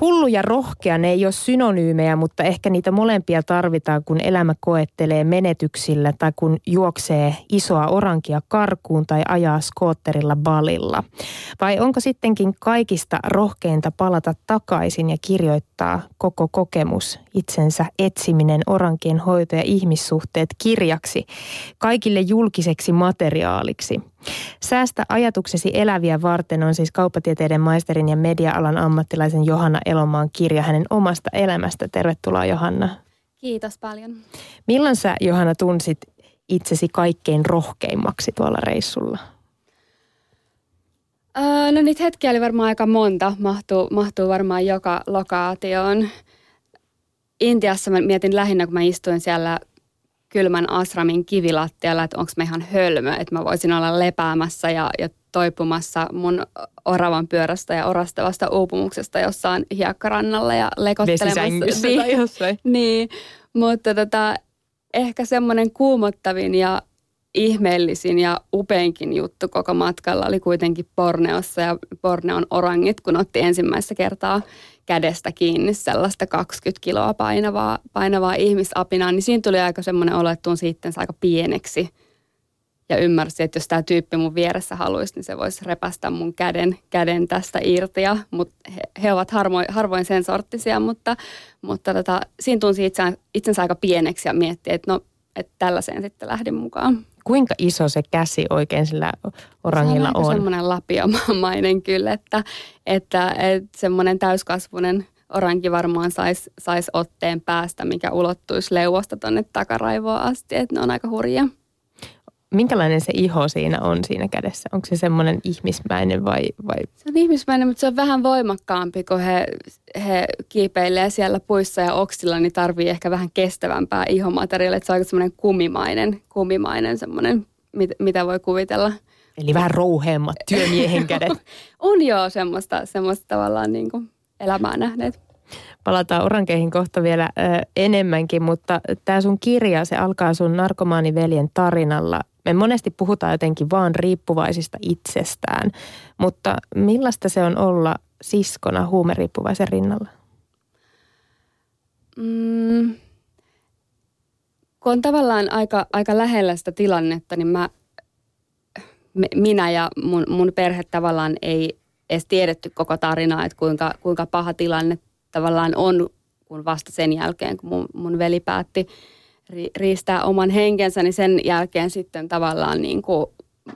Hullu ja rohkea, ne ei ole synonyymejä, mutta ehkä niitä molempia tarvitaan, kun elämä koettelee menetyksillä tai kun juoksee isoa orankia karkuun tai ajaa skootterilla balilla. Vai onko sittenkin kaikista rohkeinta palata takaisin ja kirjoittaa koko kokemus, itsensä etsiminen, orankien hoito ja ihmissuhteet kirjaksi, kaikille julkiseksi materiaaliksi? Säästä ajatuksesi eläviä varten on siis kauppatieteiden maisterin ja media-alan ammattilaisen Johanna Elomaan kirja hänen omasta elämästä. Tervetuloa Johanna. Kiitos paljon. Milloin sä Johanna tunsit itsesi kaikkein rohkeimmaksi tuolla reissulla? Öö, no niitä hetkiä oli varmaan aika monta. Mahtuu, mahtuu varmaan joka lokaatioon. Intiassa mä mietin lähinnä, kun mä istuin siellä kylmän asramin kivilattialla, että onko mä ihan hölmö, että mä voisin olla lepäämässä ja, ja toipumassa mun oravan pyörästä ja orastavasta uupumuksesta jossain hiekkarannalla ja lekottelemassa. Niin, tai jossain. niin, mutta tota, ehkä semmoinen kuumottavin ja ihmeellisin ja upeinkin juttu koko matkalla oli kuitenkin Porneossa ja Porneon orangit, kun otti ensimmäistä kertaa kädestä kiinni sellaista 20 kiloa painavaa, painavaa ihmisapinaa, niin siinä tuli aika semmoinen olo, että tuun sitten aika pieneksi. Ja ymmärsin, että jos tämä tyyppi mun vieressä haluaisi, niin se voisi repästä mun käden, käden tästä irti. Ja, mut he, he, ovat harvoin, harvoin sen sorttisia, mutta, mutta tota, siinä tunsi itsensä, itsensä aika pieneksi ja mietti, että no, että tällaiseen sitten lähdin mukaan kuinka iso se käsi oikein sillä orangilla on? Se on semmoinen lapiomainen kyllä, että, että, että semmoinen täyskasvunen oranki varmaan saisi sais otteen päästä, mikä ulottuisi leuosta tuonne takaraivoon asti, että ne on aika hurjia. Minkälainen se iho siinä on siinä kädessä? Onko se semmoinen ihmismäinen vai, vai? Se on ihmismäinen, mutta se on vähän voimakkaampi, kun he, he kiipeilee siellä puissa ja oksilla, niin tarvii ehkä vähän kestävämpää ihomateriaalia. Se on aika semmoinen kumimainen, kumimainen semmoinen, mit, mitä voi kuvitella. Eli vähän rouheemmat työmiehen kädet. on joo semmoista, semmoista tavallaan niin kuin elämää nähneet palataan orankeihin kohta vielä ö, enemmänkin, mutta tämä sun kirja, se alkaa sun narkomaaniveljen tarinalla me monesti puhutaan jotenkin vaan riippuvaisista itsestään, mutta millaista se on olla siskona huumeriippuvaisen rinnalla? Mm, kun on tavallaan aika, aika lähellä sitä tilannetta, niin mä, minä ja mun, mun perhe tavallaan ei edes tiedetty koko tarinaa, että kuinka, kuinka paha tilanne tavallaan on, kun vasta sen jälkeen, kun mun, mun veli päätti riistää oman henkensä, niin sen jälkeen sitten tavallaan niin kuin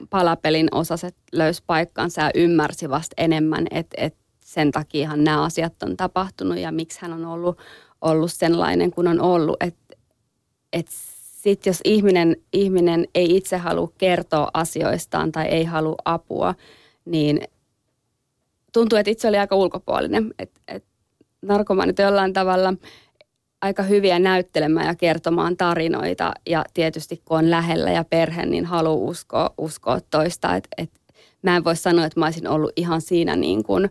palapelin osaset löysi paikkansa ja ymmärsi vasta enemmän, että, että sen takiahan nämä asiat on tapahtunut ja miksi hän on ollut, ollut sellainen kuin on ollut. Että, että sitten jos ihminen, ihminen ei itse halua kertoa asioistaan tai ei halua apua, niin tuntuu, että itse oli aika ulkopuolinen. Että, että narkomaanit jollain tavalla – aika hyviä näyttelemään ja kertomaan tarinoita. Ja tietysti kun on lähellä ja perhe, niin haluaa uskoa, uskoa toista. Et, et, mä en voi sanoa, että mä olisin ollut ihan siinä niin kuin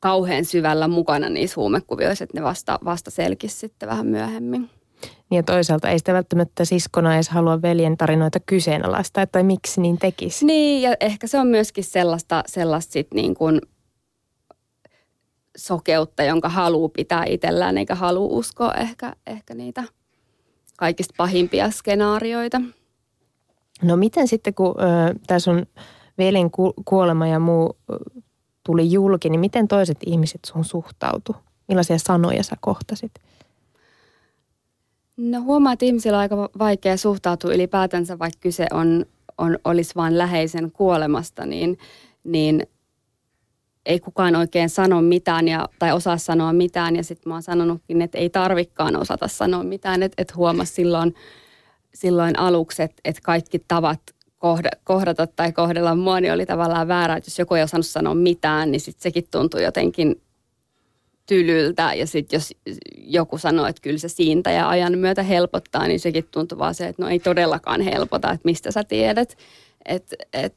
kauhean syvällä mukana niissä huumekuvioissa, että ne vasta, vasta selkisi sitten vähän myöhemmin. Niin ja toisaalta ei sitä välttämättä siskona edes halua veljen tarinoita kyseenalaistaa, tai miksi niin tekisi. Niin, ja ehkä se on myöskin sellaista, sellaista sit niin kuin sokeutta, jonka haluaa pitää itsellään, eikä halua uskoa ehkä, ehkä niitä kaikista pahimpia skenaarioita. No miten sitten, kun tämä sun velin ku, kuolema ja muu tuli julki, niin miten toiset ihmiset sun suhtautu? Millaisia sanoja sä kohtasit? No huomaa, että ihmisillä on aika vaikea suhtautua ylipäätänsä, vaikka kyse on, on, olisi vain läheisen kuolemasta, niin, niin ei kukaan oikein sano mitään ja, tai osaa sanoa mitään. Ja sitten mä oon sanonutkin, että ei tarvikkaan osata sanoa mitään. Että et huomasi silloin, silloin aluksi, että et kaikki tavat kohdata tai kohdella mua, niin oli tavallaan väärä. Että jos joku ei osannut sanoa mitään, niin sitten sekin tuntui jotenkin tylyltä. Ja sitten jos joku sanoo, että kyllä se siitä ja ajan myötä helpottaa, niin sekin tuntuu vaan se, että no ei todellakaan helpota, että mistä sä tiedät. Että et,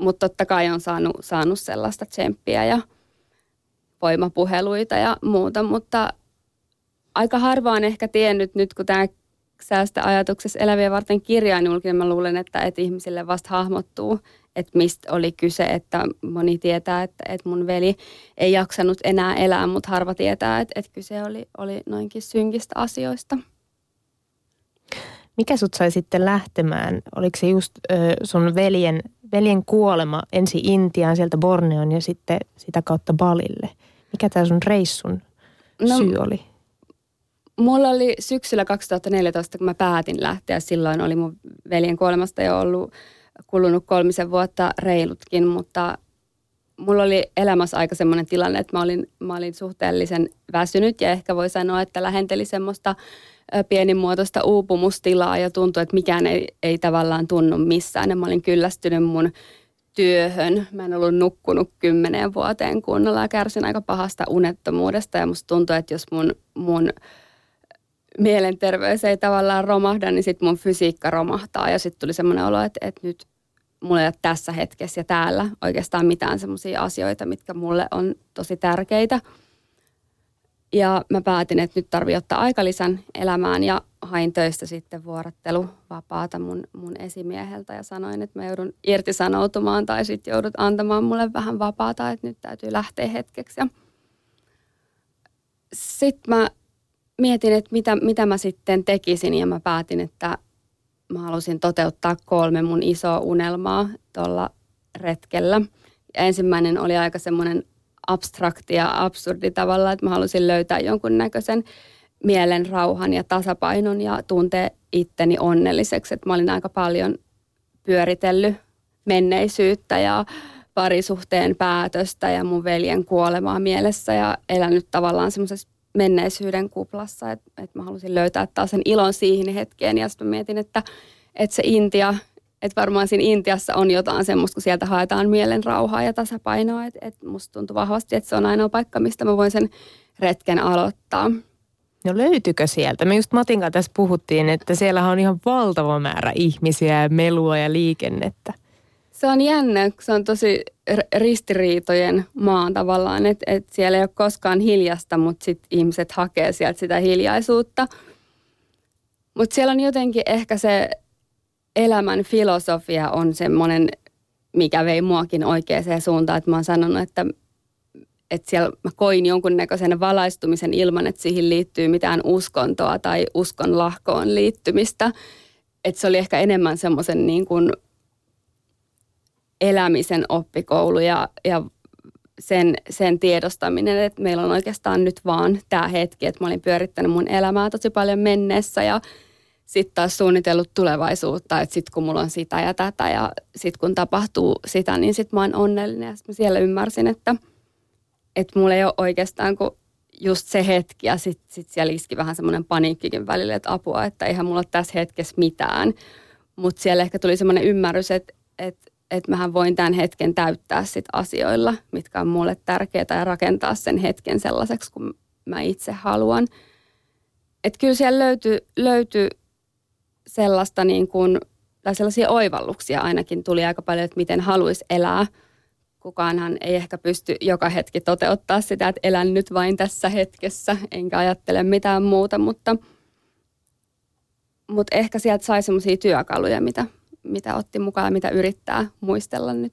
mutta totta kai on saanut, saanut sellaista tsemppiä ja voimapuheluita ja muuta, mutta aika harva on ehkä tiennyt nyt, kun tämä säästä ajatuksessa eläviä varten kirjaan julkinen. Mä luulen, että, että ihmisille vasta hahmottuu, että mistä oli kyse, että moni tietää, että, että mun veli ei jaksanut enää elää, mutta harva tietää, että, että kyse oli, oli noinkin synkistä asioista. Mikä sut sai sitten lähtemään? Oliko se just ö, sun veljen, veljen kuolema ensi Intiaan, sieltä Borneon ja sitten sitä kautta Balille? Mikä tämä sun reissun no, syy oli? Mulla oli syksyllä 2014, kun mä päätin lähteä. Silloin oli mun veljen kuolemasta jo ollut kulunut kolmisen vuotta reilutkin, mutta mulla oli elämässä aika semmoinen tilanne, että mä olin, mä olin suhteellisen väsynyt ja ehkä voi sanoa, että lähenteli semmoista pienimuotoista uupumustilaa ja tuntui, että mikään ei, ei tavallaan tunnu missään. Ja mä olin kyllästynyt mun työhön. Mä en ollut nukkunut kymmeneen vuoteen kunnolla ja kärsin aika pahasta unettomuudesta ja musta tuntui, että jos mun, mun mielenterveys ei tavallaan romahda, niin sitten mun fysiikka romahtaa ja sitten tuli semmoinen olo, että, että nyt mulla ei ole tässä hetkessä ja täällä oikeastaan mitään semmoisia asioita, mitkä mulle on tosi tärkeitä. Ja mä päätin, että nyt tarvii ottaa aikalisän elämään ja hain töistä sitten vuorotteluvapaata mun, mun esimieheltä ja sanoin, että mä joudun irtisanoutumaan tai sitten joudut antamaan mulle vähän vapaata, että nyt täytyy lähteä hetkeksi. Sitten mä mietin, että mitä, mitä mä sitten tekisin ja mä päätin, että mä halusin toteuttaa kolme mun isoa unelmaa tuolla retkellä. Ja ensimmäinen oli aika semmoinen abstrakti ja absurdi tavalla, että mä halusin löytää jonkun näköisen mielen rauhan ja tasapainon ja tuntee itteni onnelliseksi. Että mä olin aika paljon pyöritellyt menneisyyttä ja parisuhteen päätöstä ja mun veljen kuolemaa mielessä ja elänyt tavallaan semmoisessa menneisyyden kuplassa, että, että mä halusin löytää taas sen ilon siihen hetkeen ja sitten mietin, että, että se Intia, että varmaan siinä Intiassa on jotain semmoista, kun sieltä haetaan mielen rauhaa ja tasapainoa, että, että musta tuntuu vahvasti, että se on ainoa paikka, mistä mä voin sen retken aloittaa. No löytyykö sieltä? Me just Matin kanssa tässä puhuttiin, että siellä on ihan valtava määrä ihmisiä ja melua ja liikennettä. Se on jännä, se on tosi ristiriitojen maan tavallaan, että et siellä ei ole koskaan hiljasta, mutta sitten ihmiset hakee sieltä sitä hiljaisuutta. Mutta siellä on jotenkin ehkä se elämän filosofia on semmoinen, mikä vei muakin oikeaan suuntaan, että mä oon sanonut, että, että siellä mä koin jonkunnäköisen valaistumisen ilman, että siihen liittyy mitään uskontoa tai uskon lahkoon liittymistä. Että se oli ehkä enemmän semmoisen niin kuin elämisen oppikoulu ja, ja sen, sen tiedostaminen, että meillä on oikeastaan nyt vaan tämä hetki, että mä olin pyörittänyt mun elämää tosi paljon mennessä ja sitten taas suunnitellut tulevaisuutta, että sitten kun mulla on sitä ja tätä ja sitten kun tapahtuu sitä, niin sitten mä oon onnellinen. Ja sitten siellä ymmärsin, että, että mulla ei ole oikeastaan kuin just se hetki ja sitten sit siellä iski vähän semmoinen paniikkikin välillä, että apua, että eihän mulla ole tässä hetkessä mitään. Mutta siellä ehkä tuli semmoinen ymmärrys, että, että että mähän voin tämän hetken täyttää sit asioilla, mitkä on mulle tärkeää ja rakentaa sen hetken sellaiseksi, kun mä itse haluan. Että kyllä siellä löytyy, löytyy sellaista niin kuin, tai sellaisia oivalluksia ainakin tuli aika paljon, että miten haluaisi elää. Kukaanhan ei ehkä pysty joka hetki toteuttaa sitä, että elän nyt vain tässä hetkessä, enkä ajattele mitään muuta, mutta, mutta ehkä sieltä sai sellaisia työkaluja, mitä, mitä otti mukaan ja mitä yrittää muistella nyt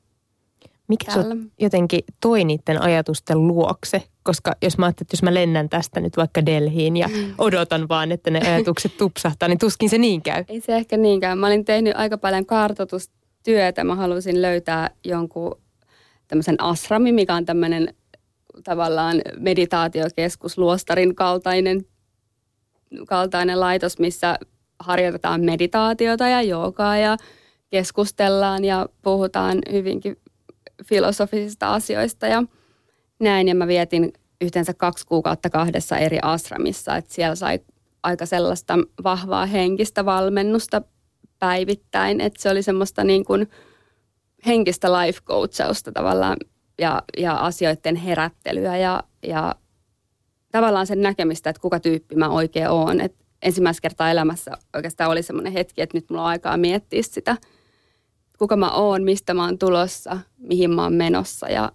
mikä täällä. jotenkin toi niiden ajatusten luokse? Koska jos mä ajattelin, että jos mä lennän tästä nyt vaikka Delhiin ja mm. odotan vaan, että ne ajatukset tupsahtaa, niin tuskin se niin käy. Ei se ehkä niinkään. Mä olin tehnyt aika paljon kartoitustyötä. Mä halusin löytää jonkun tämmöisen asramin, mikä on tämmöinen tavallaan meditaatiokeskus, luostarin kaltainen, kaltainen laitos, missä harjoitetaan meditaatiota ja joogaa ja keskustellaan ja puhutaan hyvinkin filosofisista asioista ja näin. Ja mä vietin yhteensä kaksi kuukautta kahdessa eri asramissa, että siellä sai aika sellaista vahvaa henkistä valmennusta päivittäin, että se oli semmoista niin kuin henkistä life coachausta tavallaan ja, ja asioiden herättelyä ja, ja tavallaan sen näkemistä, että kuka tyyppi mä oikein oon. Ensimmäistä kertaa elämässä oikeastaan oli semmoinen hetki, että nyt mulla on aikaa miettiä sitä – kuka mä oon, mistä mä oon tulossa, mihin mä oon menossa ja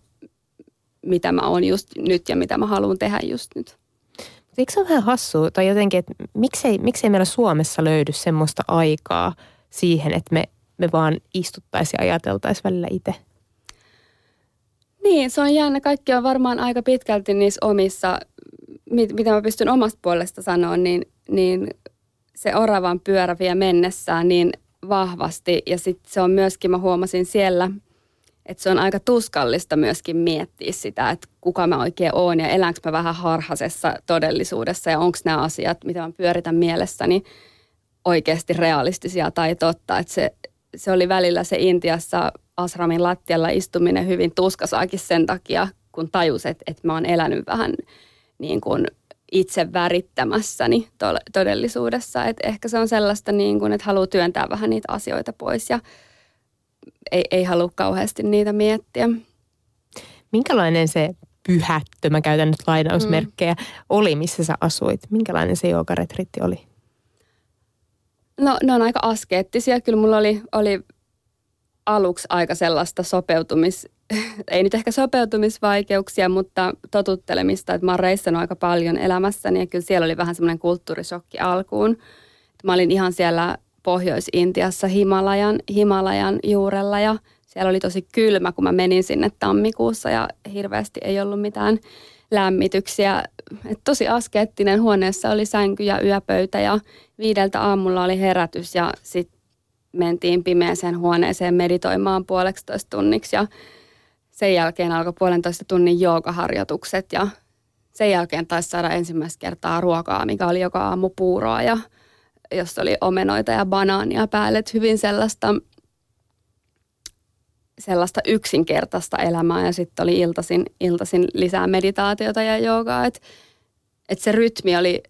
mitä mä oon just nyt ja mitä mä haluan tehdä just nyt. Eikö se ole vähän hassua tai jotenkin, että miksei, miksei meillä Suomessa löydy semmoista aikaa siihen, että me, me vaan istuttaisiin ja ajateltaisiin välillä itse? Niin, se on jännä. Kaikki on varmaan aika pitkälti niissä omissa, mit, mitä mä pystyn omasta puolesta sanoa, niin, niin se oravan pyörä vie mennessään niin vahvasti. Ja sitten se on myöskin, mä huomasin siellä, että se on aika tuskallista myöskin miettiä sitä, että kuka mä oikein oon ja elänkö mä vähän harhasessa todellisuudessa ja onko nämä asiat, mitä mä pyöritän mielessäni, oikeasti realistisia tai totta. Että se, se oli välillä se Intiassa asramin lattialla istuminen hyvin tuskasaakin sen takia, kun tajus, että, että mä oon elänyt vähän niin kuin itse värittämässäni to- todellisuudessa. Et ehkä se on sellaista, niin kuin, että haluaa työntää vähän niitä asioita pois ja ei, ei halua kauheasti niitä miettiä. Minkälainen se pyhättö, mä käytän nyt lainausmerkkejä, mm. oli, missä sä asuit? Minkälainen se joogaretritti oli? No ne on aika askeettisia. Kyllä mulla oli, oli aluksi aika sellaista sopeutumis, ei nyt ehkä sopeutumisvaikeuksia, mutta totuttelemista, että mä oon reissannut aika paljon elämässäni ja kyllä siellä oli vähän semmoinen kulttuurisokki alkuun. Mä olin ihan siellä Pohjois-Intiassa Himalajan, Himalajan juurella ja siellä oli tosi kylmä, kun mä menin sinne tammikuussa ja hirveästi ei ollut mitään lämmityksiä. Et tosi askeettinen huoneessa oli sänky ja yöpöytä ja viideltä aamulla oli herätys ja sitten mentiin pimeäseen huoneeseen meditoimaan puoleksi tunniksi ja sen jälkeen alkoi puolentoista tunnin joogaharjoitukset ja sen jälkeen taisi saada ensimmäistä kertaa ruokaa, mikä oli joka aamu puuroa ja jossa oli omenoita ja banaania päälle. Että hyvin sellaista, sellaista yksinkertaista elämää ja sitten oli iltasin, iltasin lisää meditaatiota ja joogaa. Että et se rytmi oli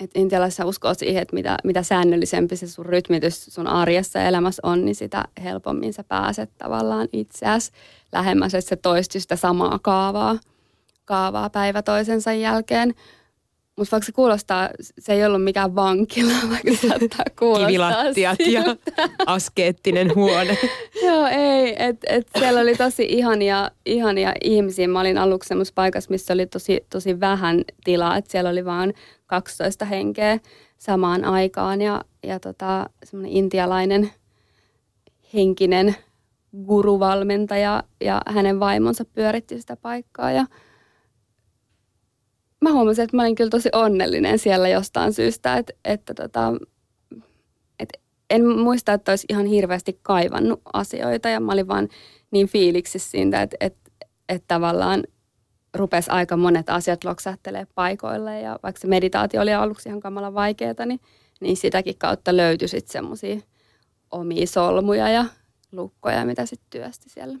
että intialaisissa uskoo siihen, että mitä, mitä säännöllisempi se sun rytmitys sun arjessa ja elämässä on, niin sitä helpommin sä pääset tavallaan itseäsi lähemmäs, että se toisti sitä samaa kaavaa, kaavaa päivä toisensa jälkeen. Mutta vaikka se kuulostaa, se ei ollut mikään vankila, vaikka se saattaa kuulostaa Kivilattiat siltä. ja askeettinen huone. Joo, ei. Et, et siellä oli tosi ihania, ihania ihmisiä. Mä olin aluksi semmoisessa paikassa, missä oli tosi, tosi vähän tilaa. Et siellä oli vaan 12 henkeä samaan aikaan ja, ja tota, semmoinen intialainen henkinen guruvalmentaja ja hänen vaimonsa pyöritti sitä paikkaa ja mä huomasin, että mä olin kyllä tosi onnellinen siellä jostain syystä, että, että, tota, että en muista, että olisi ihan hirveästi kaivannut asioita ja mä olin vaan niin fiiliksissä siitä, että, että, että tavallaan rupesi aika monet asiat loksahtelee paikoille ja vaikka se meditaatio oli aluksi ihan kamala vaikeaa, niin, niin sitäkin kautta löytyi sitten semmoisia omia solmuja ja lukkoja, mitä sitten työsti siellä.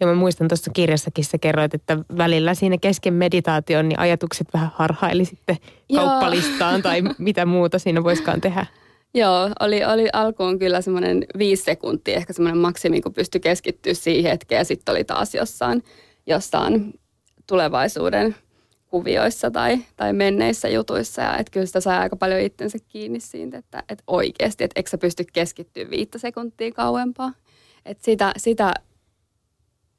Ja mä muistan tuossa kirjassakin sä kerroit, että välillä siinä kesken meditaation niin ajatukset vähän harhaili sitten kauppalistaan tai mitä muuta siinä voiskaan tehdä. Joo, oli, oli alkuun kyllä semmoinen viisi sekuntia, ehkä semmoinen maksimi, kun pystyi keskittyä siihen hetkeen ja sitten oli taas jossain, jossain tulevaisuuden kuvioissa tai, tai menneissä jutuissa. Ja että kyllä sitä sai aika paljon itsensä kiinni siitä, että, että oikeasti, että eikö sä pysty keskittyä viittä sekuntia kauempaa. Että sitä, sitä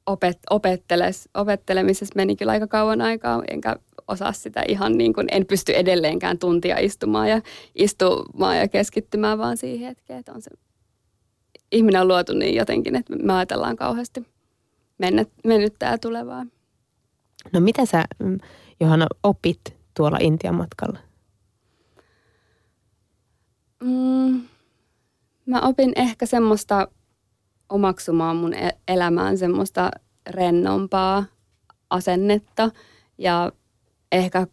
opet, opetteles, opettelemisessa meni kyllä aika kauan aikaa, enkä osaa sitä ihan niin kuin, en pysty edelleenkään tuntia istumaan ja istumaan ja keskittymään vaan siihen hetkeen, että on se, ihminen on luotu niin jotenkin, että me ajatellaan kauheasti mennyttä ja tulevaa. No mitä sä, mm, Johanna, opit tuolla Intian matkalla? Mm, mä opin ehkä semmoista omaksumaan mun e- elämään semmoista rennompaa asennetta ja ehkä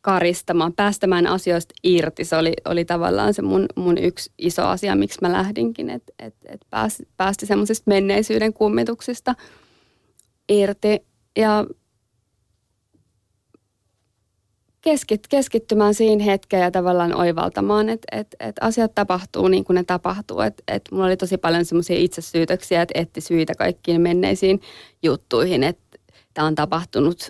karistamaan, päästämään asioista irti. Se oli, oli tavallaan se mun, mun yksi iso asia, miksi mä lähdinkin, että et, et päästi, päästi semmoisista menneisyyden kummituksista irti. Ja keskit, keskittymään siihen hetkeen ja tavallaan oivaltamaan, että et, et asiat tapahtuu niin kuin ne tapahtuu. Että et mulla oli tosi paljon semmoisia itsesyytöksiä, että etti syitä kaikkiin menneisiin juttuihin, että tämä on tapahtunut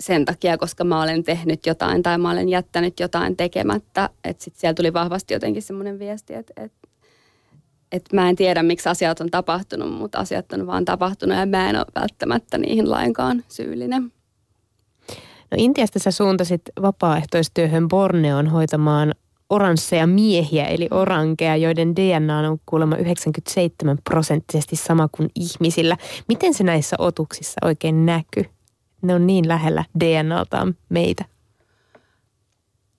sen takia, koska mä olen tehnyt jotain tai mä olen jättänyt jotain tekemättä. Että sitten siellä tuli vahvasti jotenkin semmoinen viesti, että, että, että mä en tiedä, miksi asiat on tapahtunut, mutta asiat on vaan tapahtunut ja mä en ole välttämättä niihin lainkaan syyllinen. No Intiasta sä suuntasit vapaaehtoistyöhön Borneon hoitamaan oransseja miehiä, eli orankeja, joiden DNA on kuulemma 97 prosenttisesti sama kuin ihmisillä. Miten se näissä otuksissa oikein näkyy? Ne on niin lähellä DNAltaan meitä.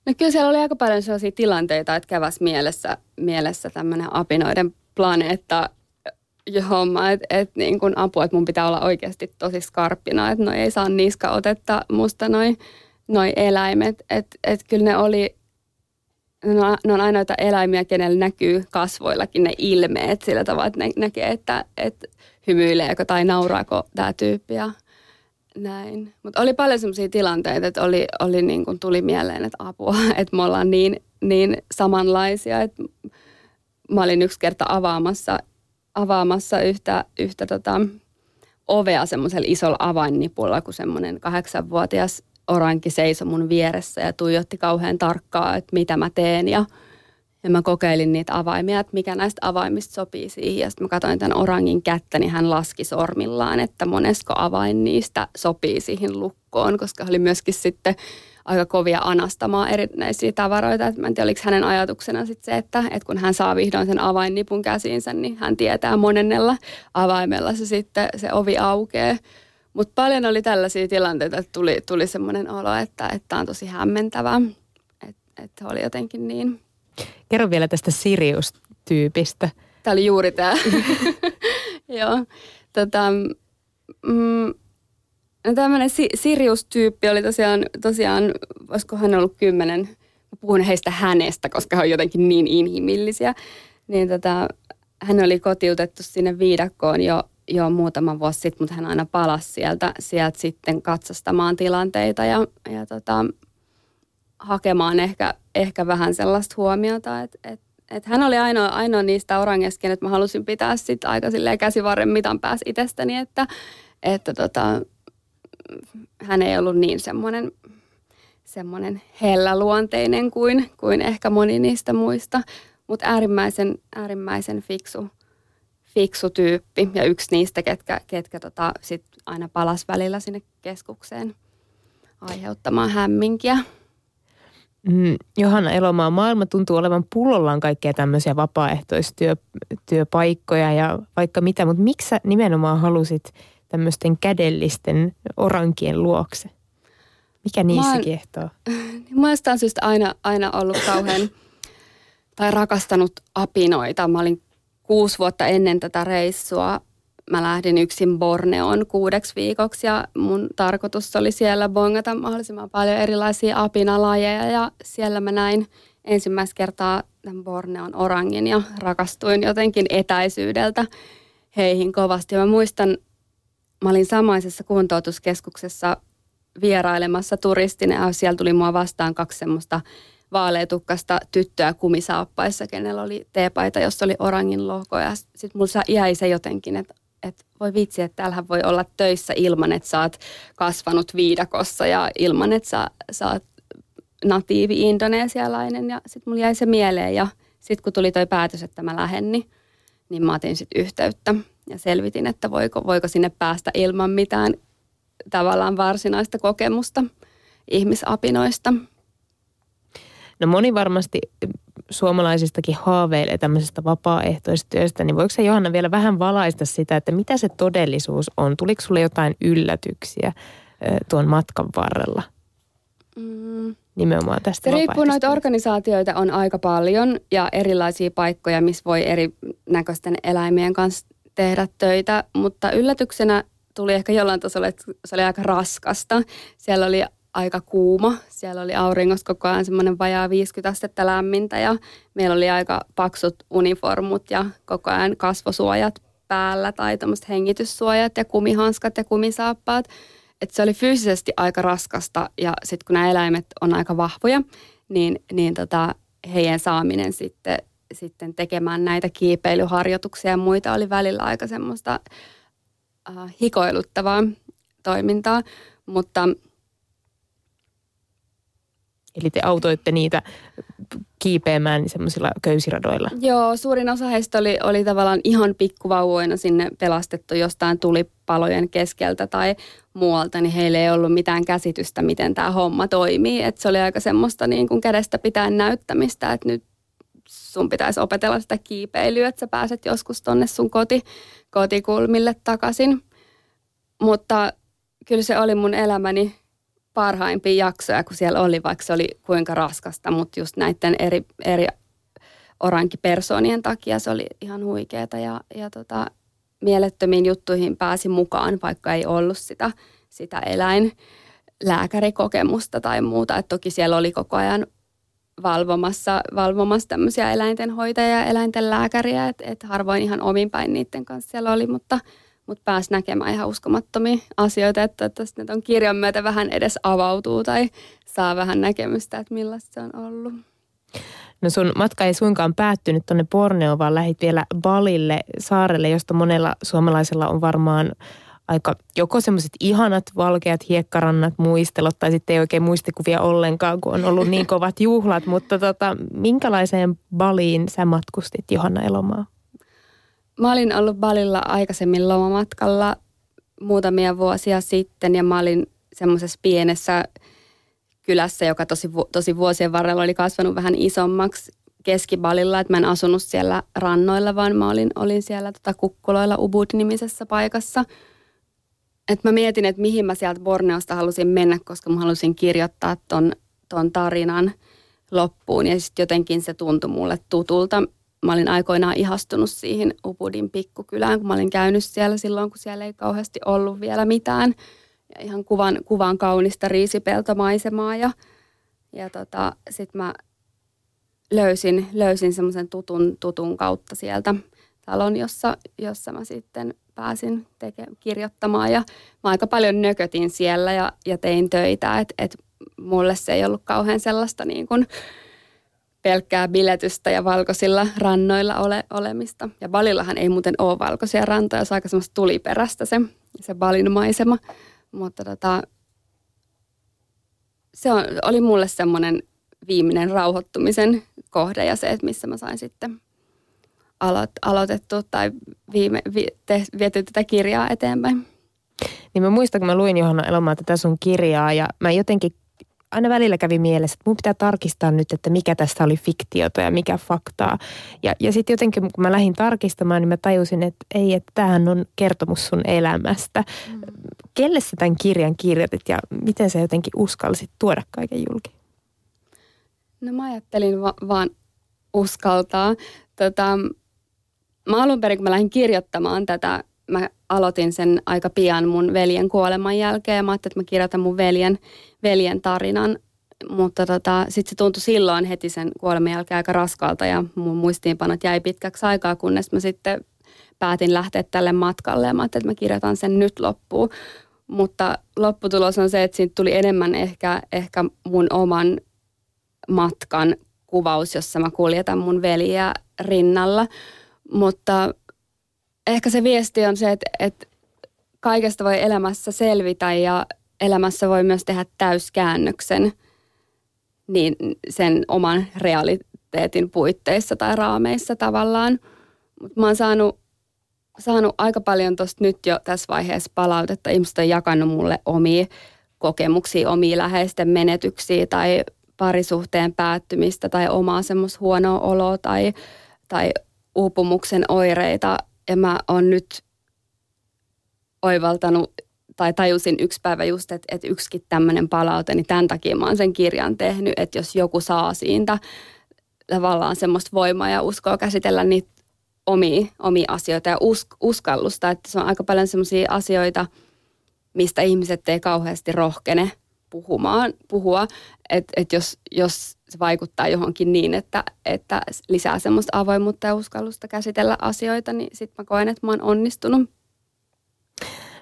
No kyllä siellä oli aika paljon sellaisia tilanteita, että käväs mielessä, mielessä tämmöinen apinoiden planeetta homma, että et niin kun apua, että mun pitää olla oikeasti tosi skarppina, että no ei saa niska otetta musta noin noi eläimet. Että et kyllä ne oli, no, ne on ainoita eläimiä, kenellä näkyy kasvoillakin ne ilmeet sillä tavalla, että ne näkee, että, että hymyileekö tai nauraako tämä tyyppi ja näin. Mutta oli paljon sellaisia tilanteita, että oli, oli niin kuin tuli mieleen, että apua, että me ollaan niin, niin samanlaisia, että mä olin yksi kerta avaamassa, avaamassa yhtä, yhtä tota, ovea semmoisella isolla avainnipulla, kun semmoinen kahdeksanvuotias oranki seisoi mun vieressä ja tuijotti kauhean tarkkaa, että mitä mä teen. Ja, ja mä kokeilin niitä avaimia, että mikä näistä avaimista sopii siihen. Ja sitten mä katsoin tämän orangin kättä, niin hän laski sormillaan, että monesko avain niistä sopii siihen lukkoon, koska oli myöskin sitten aika kovia anastamaan erinäisiä tavaroita. Et mä en tiedä, oliko hänen ajatuksena sit se, että, että kun hän saa vihdoin sen avainnipun käsiinsä, niin hän tietää monennella avaimella se sitten se ovi aukeaa. Mutta paljon oli tällaisia tilanteita, että tuli, tuli semmoinen olo, että tämä on tosi hämmentävää. Että et oli jotenkin niin. Kerro vielä tästä Sirius-tyypistä. Tämä oli juuri tämä. Joo. Tota, mm, No tämmöinen Sirius-tyyppi oli tosiaan, tosiaan, olisiko hän ollut kymmenen, mä puhun heistä hänestä, koska he on jotenkin niin inhimillisiä, niin tota, hän oli kotiutettu sinne viidakkoon jo, jo muutama vuosi sitten, mutta hän aina palasi sieltä, sieltä sitten katsastamaan tilanteita ja, ja tota, hakemaan ehkä, ehkä vähän sellaista huomiota, että et, et hän oli ainoa, ainoa niistä orangesken, että mä halusin pitää sitten aika käsivarren mitan päässä itsestäni, että, että tota, hän ei ollut niin semmoinen, semmoinen helläluonteinen kuin, kuin ehkä moni niistä muista, mutta äärimmäisen, äärimmäisen fiksu, fiksu tyyppi ja yksi niistä, ketkä, ketkä tota sit aina palas välillä sinne keskukseen aiheuttamaan hämminkiä. Mm, Johanna Elomaa, maailma tuntuu olevan pullollaan kaikkea tämmöisiä vapaaehtoistyöpaikkoja ja vaikka mitä, mutta miksi sä nimenomaan halusit – tämmöisten kädellisten orankien luokse? Mikä niissä mä kiehtoo? Mä oon syystä aina, aina ollut kauhean tai rakastanut apinoita. Mä olin kuusi vuotta ennen tätä reissua. Mä lähdin yksin Borneon kuudeksi viikoksi ja mun tarkoitus oli siellä bongata mahdollisimman paljon erilaisia apinalajeja ja siellä mä näin ensimmäistä kertaa tämän Borneon orangin ja rakastuin jotenkin etäisyydeltä heihin kovasti. Ja mä muistan mä olin samaisessa kuntoutuskeskuksessa vierailemassa turistina ja siellä tuli mua vastaan kaksi semmoista vaaleetukkasta tyttöä kumisaappaissa, kenellä oli teepaita, jossa oli orangin logo. Ja sitten mulla jäi se jotenkin, että, että voi vitsi, että täällähän voi olla töissä ilman, että sä oot kasvanut viidakossa ja ilman, että sä, sä oot natiivi indonesialainen. Ja sitten mulla jäi se mieleen ja sitten kun tuli toi päätös, että mä lähden, niin, niin mä otin sitten yhteyttä ja selvitin, että voiko, voiko sinne päästä ilman mitään tavallaan varsinaista kokemusta ihmisapinoista. No moni varmasti suomalaisistakin haaveilee tämmöisestä vapaaehtoistyöstä, niin voiko se Johanna vielä vähän valaista sitä, että mitä se todellisuus on? Tuliko sulle jotain yllätyksiä tuon matkan varrella? Mm. Nimenomaan tästä riippuu noita organisaatioita on aika paljon ja erilaisia paikkoja, missä voi eri näköisten eläimien kanssa tehdä töitä, mutta yllätyksenä tuli ehkä jollain tasolla, että se oli aika raskasta. Siellä oli aika kuuma. Siellä oli auringossa koko ajan semmoinen vajaa 50 astetta lämmintä ja meillä oli aika paksut uniformut ja koko ajan kasvosuojat päällä tai tämmöiset hengityssuojat ja kumihanskat ja kumisaappaat. Et se oli fyysisesti aika raskasta ja sitten kun nämä eläimet on aika vahvoja, niin, niin tota, heidän saaminen sitten sitten tekemään näitä kiipeilyharjoituksia ja muita oli välillä aika semmoista äh, hikoiluttavaa toimintaa, mutta Eli te autoitte niitä kiipeämään semmoisilla köysiradoilla. Joo, suurin osa heistä oli, oli tavallaan ihan pikkuvauvoina sinne pelastettu jostain tulipalojen keskeltä tai muualta, niin heillä ei ollut mitään käsitystä, miten tämä homma toimii. Et se oli aika semmoista niin kuin kädestä pitää näyttämistä, että nyt sun pitäisi opetella sitä kiipeilyä, että sä pääset joskus tonne sun koti, kotikulmille takaisin. Mutta kyllä se oli mun elämäni parhaimpia jaksoja, kun siellä oli, vaikka se oli kuinka raskasta, mutta just näiden eri, eri orankipersoonien takia se oli ihan huikeeta ja, ja tota, mielettömiin juttuihin pääsi mukaan, vaikka ei ollut sitä, sitä eläinlääkärikokemusta tai muuta. Et toki siellä oli koko ajan valvomassa, valvomassa tämmöisiä eläintenhoitajia ja eläinten lääkäriä, että et harvoin ihan omin päin niiden kanssa siellä oli, mutta, mutta pääsi näkemään ihan uskomattomia asioita, että, että nyt on kirjan myötä vähän edes avautuu tai saa vähän näkemystä, että millaista se on ollut. No sun matka ei suinkaan päättynyt tuonne Borneoon, vaan lähit vielä Balille saarelle, josta monella suomalaisella on varmaan aika joko semmoiset ihanat valkeat hiekkarannat muistelot tai sitten ei oikein muistikuvia ollenkaan, kun on ollut niin kovat juhlat. Mutta tota, minkälaiseen Baliin sä matkustit Johanna Elomaa? Mä olin ollut Balilla aikaisemmin lomamatkalla muutamia vuosia sitten ja mä olin semmoisessa pienessä kylässä, joka tosi, tosi vuosien varrella oli kasvanut vähän isommaksi keskibalilla, että mä en asunut siellä rannoilla, vaan mä olin, olin siellä tota kukkuloilla Ubud-nimisessä paikassa. Et mä mietin, että mihin mä sieltä Borneosta halusin mennä, koska mä halusin kirjoittaa ton, ton tarinan loppuun. Ja sitten jotenkin se tuntui mulle tutulta. Mä olin aikoinaan ihastunut siihen Ubudin pikkukylään, kun mä olin käynyt siellä silloin, kun siellä ei kauheasti ollut vielä mitään – ja ihan kuvan, kuvan kaunista riisipeltomaisemaa ja, ja tota, sitten mä löysin, löysin semmoisen tutun, tutun kautta sieltä talon, jossa, jossa mä sitten pääsin teke, kirjoittamaan. Ja mä aika paljon nökötin siellä ja, ja tein töitä, että et mulle se ei ollut kauhean sellaista niin kuin pelkkää biletystä ja valkoisilla rannoilla ole, olemista. Ja Balillahan ei muuten ole valkoisia rantoja, se on aika semmoista tuliperäistä se, se Balin maisema. Mutta tota, se on, oli mulle semmoinen viimeinen rauhoittumisen kohde ja se, että missä mä sain sitten aloit, aloitettu tai viime, vi, te, viety tätä kirjaa eteenpäin. Niin mä muistan, kun mä luin Johanna Elomaa tätä sun kirjaa ja mä jotenkin aina välillä kävi mielessä, että mun pitää tarkistaa nyt, että mikä tästä oli fiktiota ja mikä faktaa. Ja, ja sitten jotenkin kun mä lähdin tarkistamaan, niin mä tajusin, että ei, että tämähän on kertomus sun elämästä. Mm. Kelle sä tämän kirjan kirjoitit ja miten sä jotenkin uskalsit tuoda kaiken julki? No mä ajattelin va- vaan uskaltaa. Tota, mä alun perin, kun mä lähdin kirjoittamaan tätä, mä aloitin sen aika pian mun veljen kuoleman jälkeen. Mä ajattelin, että mä kirjoitan mun veljen, veljen tarinan. Mutta tota, sitten se tuntui silloin heti sen kuoleman jälkeen aika raskalta ja mun muistiinpanot jäi pitkäksi aikaa, kunnes mä sitten päätin lähteä tälle matkalle ja mä ajattelin, että mä kirjoitan sen nyt loppuun. Mutta lopputulos on se, että siitä tuli enemmän ehkä, ehkä mun oman matkan kuvaus, jossa mä kuljetan mun veliä rinnalla. Mutta ehkä se viesti on se, että, että kaikesta voi elämässä selvitä ja elämässä voi myös tehdä täyskäännöksen niin sen oman realiteetin puitteissa tai raameissa tavallaan. Mutta mä oon saanut, saanut aika paljon tuosta nyt jo tässä vaiheessa palautetta. Ihmiset on jakanut mulle omia kokemuksia, omia läheisten menetyksiä tai parisuhteen päättymistä tai omaa semmoista huonoa oloa tai, tai uupumuksen oireita ja mä oon nyt oivaltanut tai tajusin yksi päivä just, että, että yksikin tämmöinen palaute, niin tämän takia mä oon sen kirjan tehnyt, että jos joku saa siitä tavallaan semmoista voimaa ja uskoa käsitellä niitä omia, omia asioita ja usk, uskallusta, että se on aika paljon semmoisia asioita, mistä ihmiset ei kauheasti rohkene puhumaan, puhua, että et jos, jos se vaikuttaa johonkin niin, että, että lisää semmoista avoimuutta ja uskallusta käsitellä asioita, niin sitten mä koen, että mä oon onnistunut.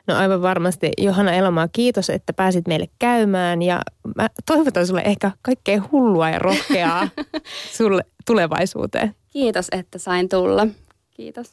No aivan varmasti. Johanna Elomaa, kiitos, että pääsit meille käymään ja mä toivotan sulle ehkä kaikkea hullua ja rohkeaa sulle tulevaisuuteen. Kiitos, että sain tulla. Kiitos.